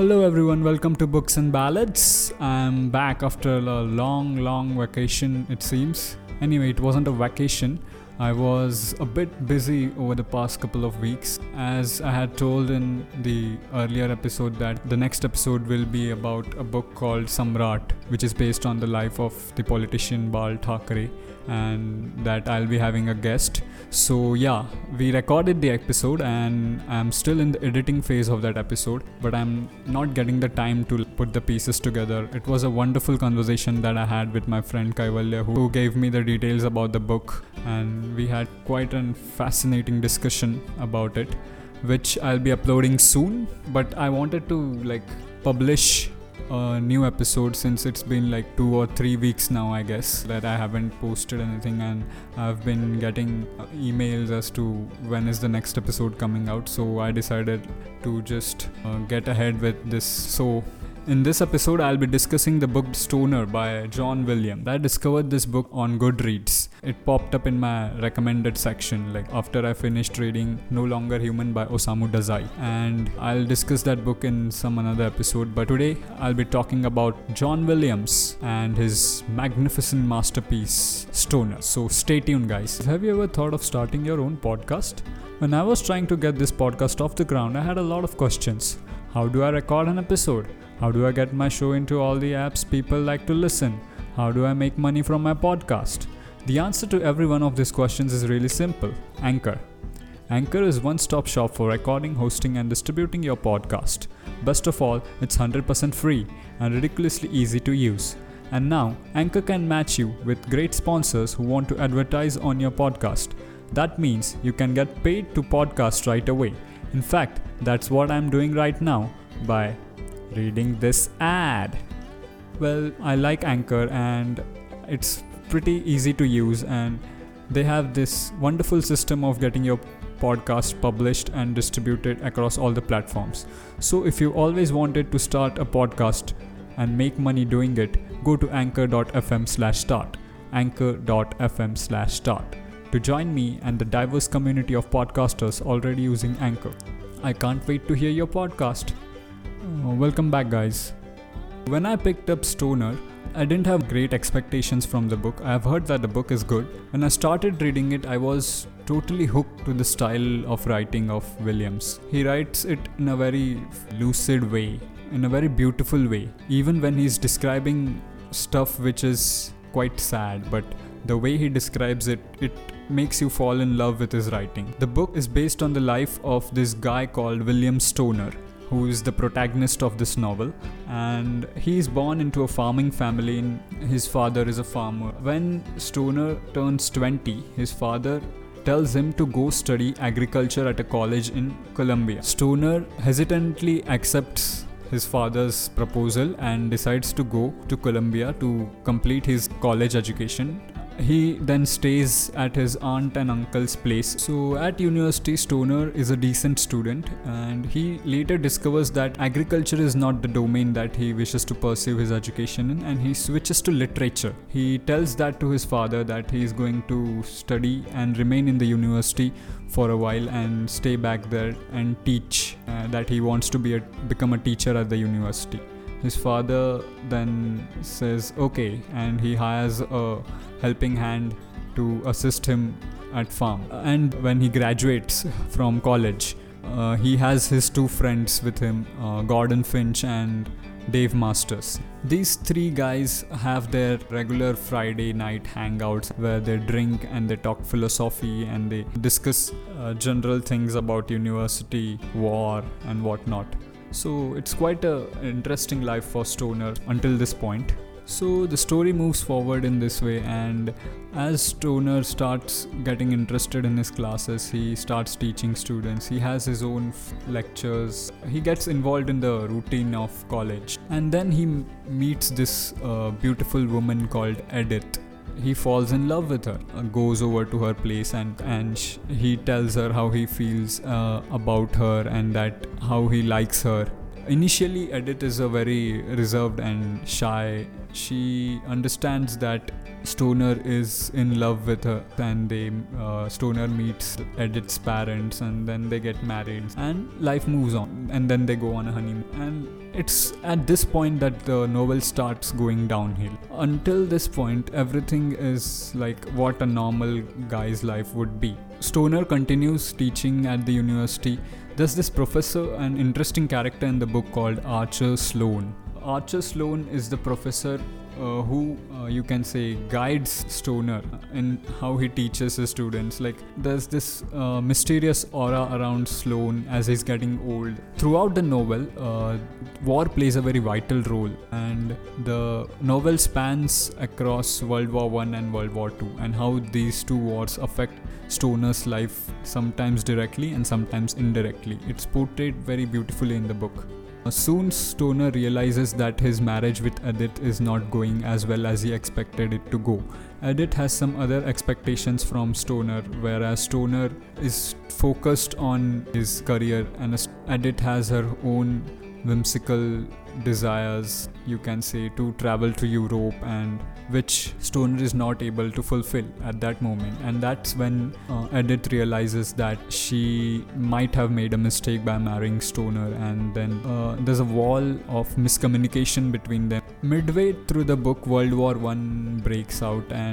Hello, everyone. Welcome to Books and Ballads. I'm back after a long, long vacation, it seems. Anyway, it wasn't a vacation. I was a bit busy over the past couple of weeks. As I had told in the earlier episode, that the next episode will be about a book called Samrat, which is based on the life of the politician Bal Thackeray, and that I'll be having a guest. So, yeah, we recorded the episode, and I'm still in the editing phase of that episode, but I'm not getting the time to put the pieces together. It was a wonderful conversation that I had with my friend Kaivalya, who gave me the details about the book, and we had quite a fascinating discussion about it, which I'll be uploading soon. But I wanted to like publish a new episode since it's been like two or three weeks now, I guess, that I haven't posted anything, and I've been getting uh, emails as to when is the next episode coming out. So I decided to just uh, get ahead with this. So in this episode, I'll be discussing the book Stoner by John Williams. I discovered this book on Goodreads. It popped up in my recommended section, like after I finished reading No Longer Human by Osamu Dazai. And I'll discuss that book in some another episode. But today, I'll be talking about John Williams and his magnificent masterpiece, Stoner. So stay tuned, guys. Have you ever thought of starting your own podcast? When I was trying to get this podcast off the ground, I had a lot of questions. How do I record an episode? How do I get my show into all the apps people like to listen? How do I make money from my podcast? The answer to every one of these questions is really simple Anchor. Anchor is one stop shop for recording, hosting, and distributing your podcast. Best of all, it's 100% free and ridiculously easy to use. And now, Anchor can match you with great sponsors who want to advertise on your podcast. That means you can get paid to podcast right away. In fact, that's what I'm doing right now by reading this ad. Well, I like Anchor and it's pretty easy to use, and they have this wonderful system of getting your podcast published and distributed across all the platforms. So, if you always wanted to start a podcast and make money doing it, go to anchor.fm slash start. Anchor.fm slash start to join me and the diverse community of podcasters already using Anchor. I can't wait to hear your podcast. Uh, welcome back, guys. When I picked up Stoner, I didn't have great expectations from the book. I have heard that the book is good. When I started reading it, I was totally hooked to the style of writing of Williams. He writes it in a very lucid way, in a very beautiful way, even when he's describing stuff which is quite sad, but the way he describes it, it makes you fall in love with his writing. The book is based on the life of this guy called William Stoner who is the protagonist of this novel. And he is born into a farming family, and his father is a farmer. When Stoner turns 20, his father tells him to go study agriculture at a college in Columbia. Stoner hesitantly accepts his father's proposal and decides to go to Columbia to complete his college education he then stays at his aunt and uncle's place. So at university, Stoner is a decent student, and he later discovers that agriculture is not the domain that he wishes to pursue his education in, and he switches to literature. He tells that to his father that he is going to study and remain in the university for a while and stay back there and teach. Uh, that he wants to be a, become a teacher at the university. His father then says okay, and he hires a helping hand to assist him at farm. And when he graduates from college, uh, he has his two friends with him, uh, Gordon Finch and Dave Masters. These three guys have their regular Friday night hangouts where they drink and they talk philosophy and they discuss uh, general things about university, war, and whatnot. So it's quite a interesting life for Stoner until this point. So the story moves forward in this way, and as Stoner starts getting interested in his classes, he starts teaching students. He has his own f- lectures. He gets involved in the routine of college, and then he m- meets this uh, beautiful woman called Edith he falls in love with her uh, goes over to her place and and sh- he tells her how he feels uh, about her and that how he likes her initially, Edith is a very reserved and shy. She understands that Stoner is in love with her, and they uh, Stoner meets Edith's parents, and then they get married, and life moves on, and then they go on a honeymoon. And it's at this point that the novel starts going downhill. Until this point, everything is like what a normal guy's life would be. Stoner continues teaching at the university. There's this professor, an interesting character in the book called Archer Sloane. Archer Sloane is the professor uh, who uh, you can say guides Stoner in how he teaches his students. Like there's this uh, mysterious aura around Sloane as he's getting old. Throughout the novel, uh, war plays a very vital role, and the novel spans across World War One and World War Two, and how these two wars affect Stoner's life, sometimes directly and sometimes indirectly. It's portrayed very beautifully in the book. Soon, Stoner realizes that his marriage with Edith is not going as well as he expected it to go. Edith has some other expectations from Stoner, whereas Stoner is focused on his career, and Edith has her own whimsical desires, you can say, to travel to Europe and which Stoner is not able to fulfill at that moment. And that's when uh, Edith realizes that she might have made a mistake by marrying Stoner, and then uh, there's a wall of miscommunication between them. Midway through the book, World War One breaks out, and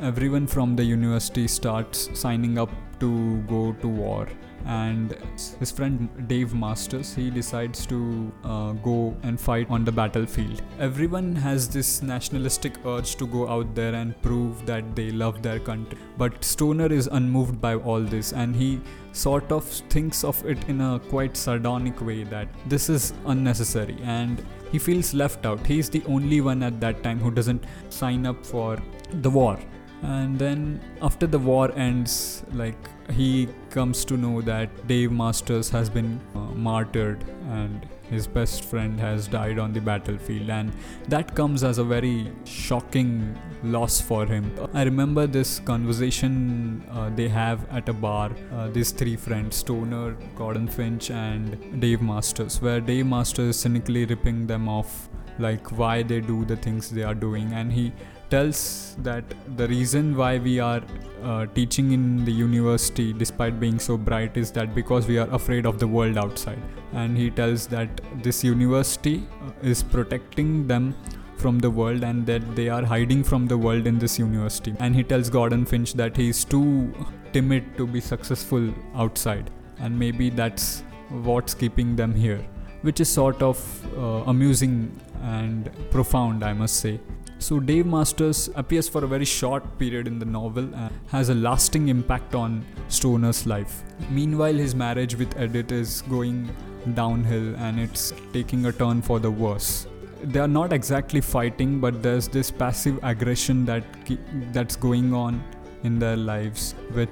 everyone from the university starts signing up to go to war and his friend Dave Masters he decides to uh, go and fight on the battlefield. Everyone has this nationalistic urge to go out there and prove that they love their country, but Stoner is unmoved by all this and he sort of thinks of it in a quite sardonic way that this is unnecessary and he feels left out. He's the only one at that time who doesn't sign up for the war. And then after the war ends like he comes to know that Dave Masters has been uh, martyred and his best friend has died on the battlefield. And that comes as a very shocking loss for him. I remember this conversation uh, they have at a bar uh, these three friends stoner gordon finch and dave masters where dave masters is cynically ripping them off like why they do the things they are doing. And he tells that the reason why we are uh, teaching in the university despite being so bright is that because we are afraid of the world outside. And he tells that this university uh, is protecting them from the world and that they are hiding from the world in this university. And he tells gordon finch that he is too timid to be successful outside. And maybe that's what's keeping them here which is sort of uh, amusing and profound i must say so, Dave Masters appears for a very short period in the novel and has a lasting impact on Stoner's life. Meanwhile, his marriage with Edith is going downhill and it's taking a turn for the worse. They are not exactly fighting, but there's this passive aggression that that's going on in their lives with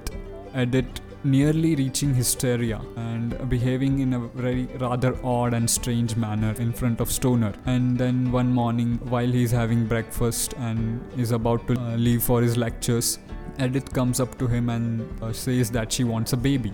Edith nearly reaching hysteria and behaving in a very rather odd and strange manner in front of Stoner. And then one morning, while he's having breakfast and is about to uh, leave for his lectures, Edith comes up to him and uh, says that she wants a baby.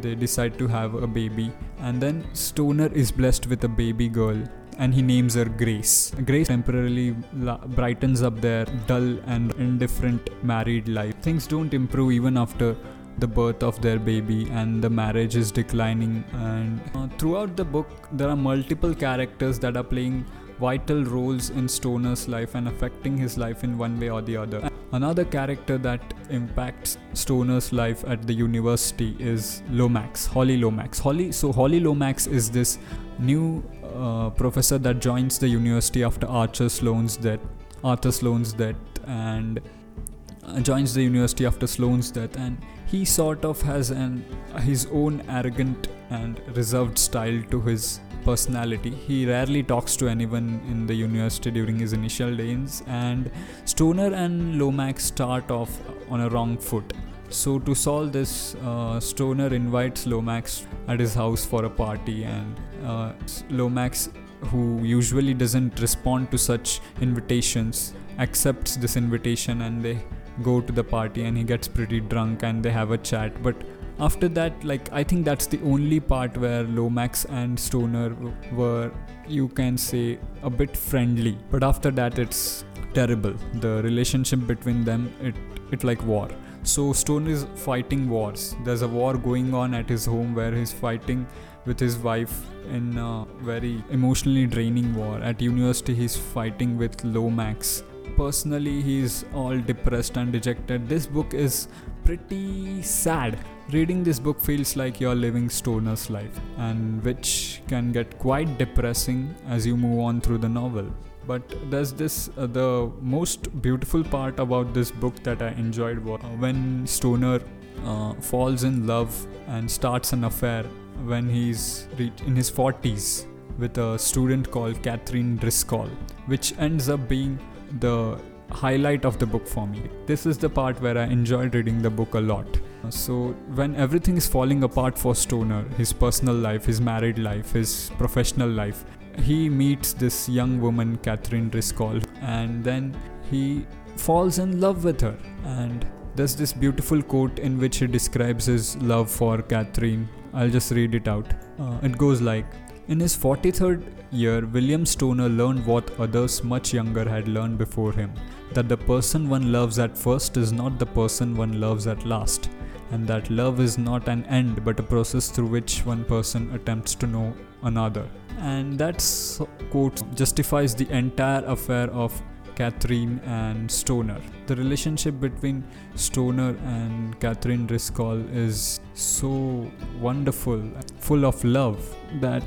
They decide to have a baby, and then Stoner is blessed with a baby girl and he names her Grace. Grace temporarily la- brightens up their dull and indifferent married life. Things don't improve even after the birth of their baby and the marriage is declining and uh, throughout the book there are multiple characters that are playing vital roles in Stoner's life and affecting his life in one way or the other. Another character that impacts Stoner's life at the university is Lomax, Holly Lomax. Holly, so Holly Lomax is this new uh, professor that joins the university after Archer Sloane's death, Arthur Sloane's death, and joins the university after Sloane's death, and he sort of has an his own arrogant and reserved style to his personality. He rarely talks to anyone in the university during his initial days, and Stoner and Lomax start off on a wrong foot. So, to solve this, uh, Stoner invites Lomax at his house for a party, and uh, Lomax, who usually doesn't respond to such invitations, accepts this invitation and they go to the party and he gets pretty drunk and they have a chat. But after that like i think that's the only part where lomax and stoner were you can say a bit friendly. But after that it's terrible. The relationship between them it it like war. So Stoner is fighting wars. There's a war going on at his home where he's fighting with his wife in a very emotionally draining war. At university he's fighting with lomax personally he's all depressed and dejected. This book is pretty sad. Reading this book feels like you're living stoner's life and which can get quite depressing as you move on through the novel. But there's this uh, the most beautiful part about this book that i enjoyed was uh, when stoner uh, falls in love and starts an affair when he's in his 40s with a student called catherine driscoll which ends up being the highlight of the book for me. This is the part where I enjoyed reading the book a lot. So, when everything is falling apart for Stoner, his personal life, his married life, his professional life, he meets this young woman, Catherine Driscoll, and then he falls in love with her. And there's this beautiful quote in which he describes his love for Catherine. I'll just read it out. Uh, it goes like In his 43rd year, William Stoner learned what others much younger had learned before him that the person one loves at first is not the person one loves at last, and that love is not an end but a process through which one person attempts to know another. And that quote justifies the entire affair of Catherine and Stoner. The relationship between Stoner and Catherine Driscoll is so wonderful, full of love, that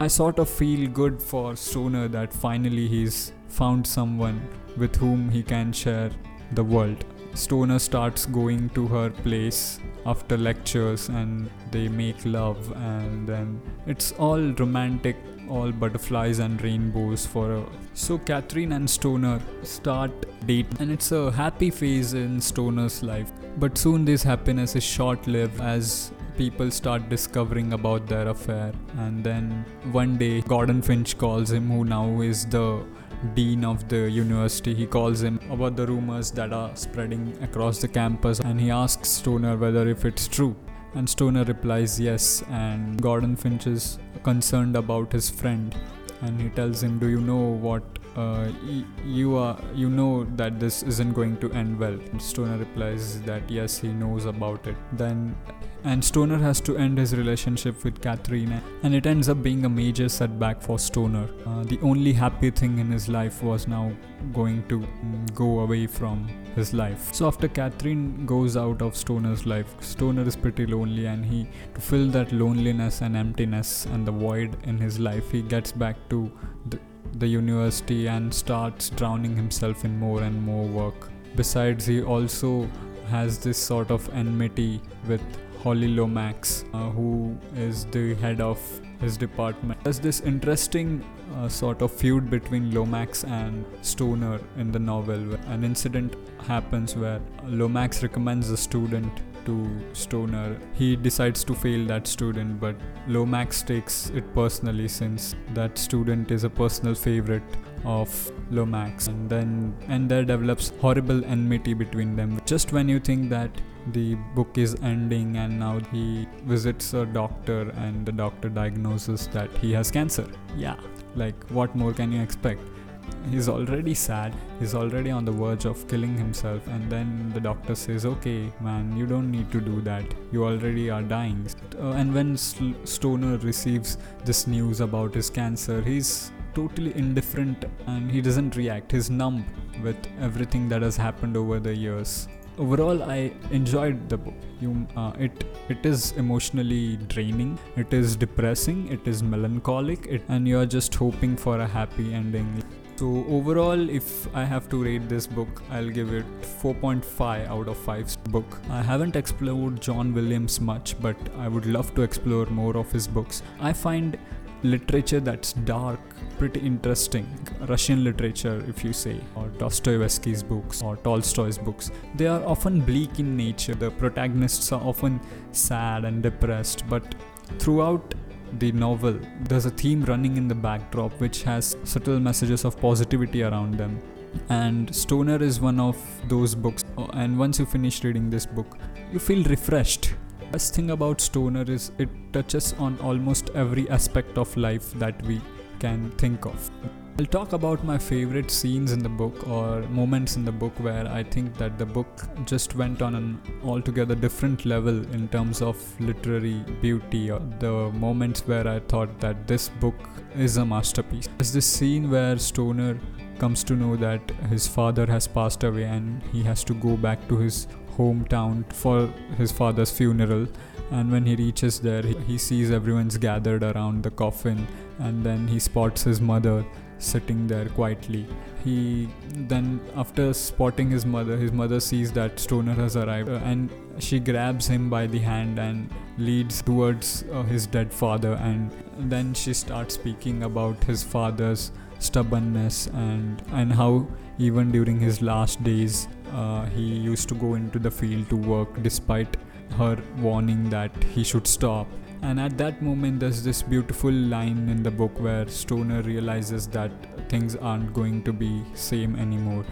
I sort of feel good for Stoner that finally he's found someone with whom he can share the world. Stoner starts going to her place after lectures and they make love, and then it's all romantic, all butterflies and rainbows for her. So, Catherine and Stoner start dating, and it's a happy phase in Stoner's life. But soon, this happiness is short lived as people start discovering about their affair. And then one day, Gordon Finch calls him, who now is the dean of the university. He calls him about the rumors that are spreading across the campus and he asks Stoner whether if it's true. And Stoner replies yes, and Gordon Finch is concerned about his friend and he tells him, Do you know what uh, y- you are you know that this isn't going to end well and stoner replies that yes he knows about it then and Stoner has to end his relationship with Catherine, and it ends up being a major setback for Stoner. Uh, the only happy thing in his life was now going to go away from his life. So after Catherine goes out of Stoner's life, Stoner is pretty lonely, and he to fill that loneliness and emptiness and the void in his life, he gets back to the, the university and starts drowning himself in more and more work. Besides, he also has this sort of enmity with Holly Lomax, uh, who is the head of his department. There's this interesting uh, sort of feud between Lomax and Stoner in the novel. An incident happens where Lomax recommends a student to Stoner. He decides to fail that student, but Lomax takes it personally since that student is a personal favorite of Lomax. And then and there develops horrible enmity between them. Just when you think that the book is ending and now he visits a doctor and the doctor diagnoses that he has cancer yeah like what more can you expect he's already sad. He's already on the verge of killing himself. And then the doctor says okay man you don't need to do that. You already are dying. Uh, and when stoner receives this news about his cancer he's totally indifferent and he doesn't react. He's numb with everything that has happened over the years. Overall i enjoyed the book. You uh, it it is emotionally draining. It is depressing. It is melancholic. It, and you are just hoping for a happy ending so overall if i have to rate this book i'll give it 4.5 out of 5 book. I haven't explored john williams much but i would love to explore more of his books. I find literature that's dark pretty interesting. Russian literature if you say or dostoevsky's books or tolstoy's books. They are often bleak in nature. The protagonists are often sad and depressed but throughout the novel there's a theme running in the backdrop which has subtle messages of positivity around them and stoner is one of those books uh, and once you finish reading this book you feel refreshed Best thing about Stoner is it touches on almost every aspect of life that we can think of. I'll talk about my favorite scenes in the book or moments in the book where I think that the book just went on an altogether different level in terms of literary beauty or the moments where I thought that this book is a masterpiece. There's this scene where Stoner comes to know that his father has passed away and he has to go back to his hometown for his father's funeral and when he reaches there he sees everyone's gathered around the coffin and then he spots his mother sitting there quietly. He then, after spotting his mother, his mother sees that Stoner has arrived uh, and she grabs him by the hand and leads towards uh, his dead father. And then she starts speaking about his father's stubbornness and and how even during his last days uh, he used to go into the field to work despite her warning that he should stop and at that moment, there's this beautiful line in the book where Stoner realizes that things aren't going to be same anymore.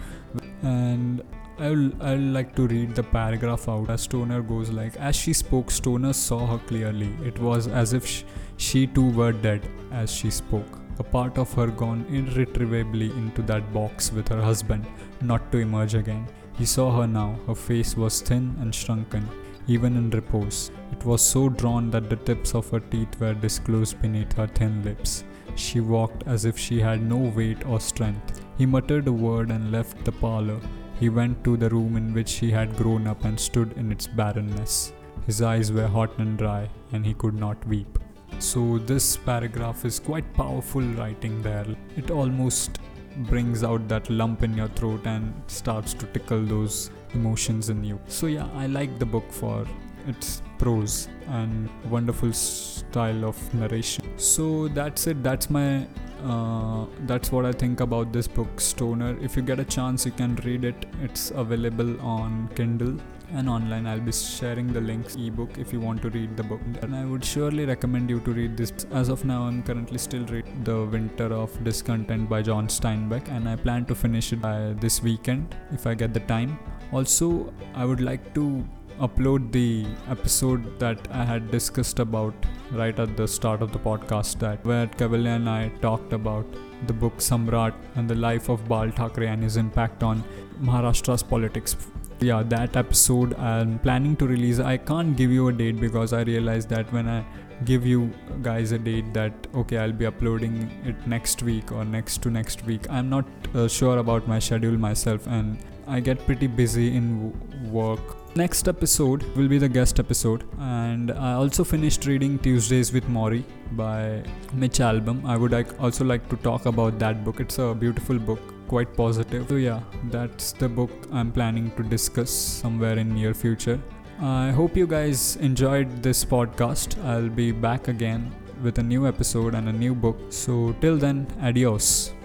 And I'll, I'll like to read the paragraph out as Stoner goes like, As she spoke, Stoner saw her clearly. It was as if she, she too were dead as she spoke. A part of her gone irretrievably into that box with her husband, not to emerge again. He saw her now. Her face was thin and shrunken even in repose. It was so drawn that the tips of her teeth were disclosed beneath her thin lips. She walked as if she had no weight or strength. He muttered a word and left the parlor. He went to the room in which he had grown up and stood in its barrenness. His eyes were hot and dry, and he could not weep. So, this paragraph is quite powerful writing there. It almost brings out that lump in your throat and starts to tickle those emotions in you. So, yeah, I like the book for its prose and wonderful style of narration. So, that's it. That's my. Uh, that's what I think about this book, Stoner. If you get a chance, you can read it. It's available on Kindle and online. I'll be sharing the links ebook if you want to read the book. And I would surely recommend you to read this. As of now, I'm currently still reading The Winter of Discontent by John Steinbeck, and I plan to finish it by this weekend if I get the time. Also, I would like to upload the episode that I had discussed about right at the start of the podcast that where Kaivalya and I talked about the book Samrat and the life of Bal Thackeray and his impact on Maharashtra's politics yeah that episode i'm planning to release i can't give you a date because i realized that when i give you guys a date that okay i'll be uploading it next week or next to next week. I'm not uh, sure about my schedule myself and i get pretty busy in w- work. Next episode will be the guest episode and i also finished reading tuesdays with Morrie by mitch albom. I would like also like to talk about that book. It's a beautiful book quite positive. So yeah, that's the book I'm planning to discuss somewhere in near future. I hope you guys enjoyed this podcast. I'll be back again with a new episode and a new book. So till then, adios.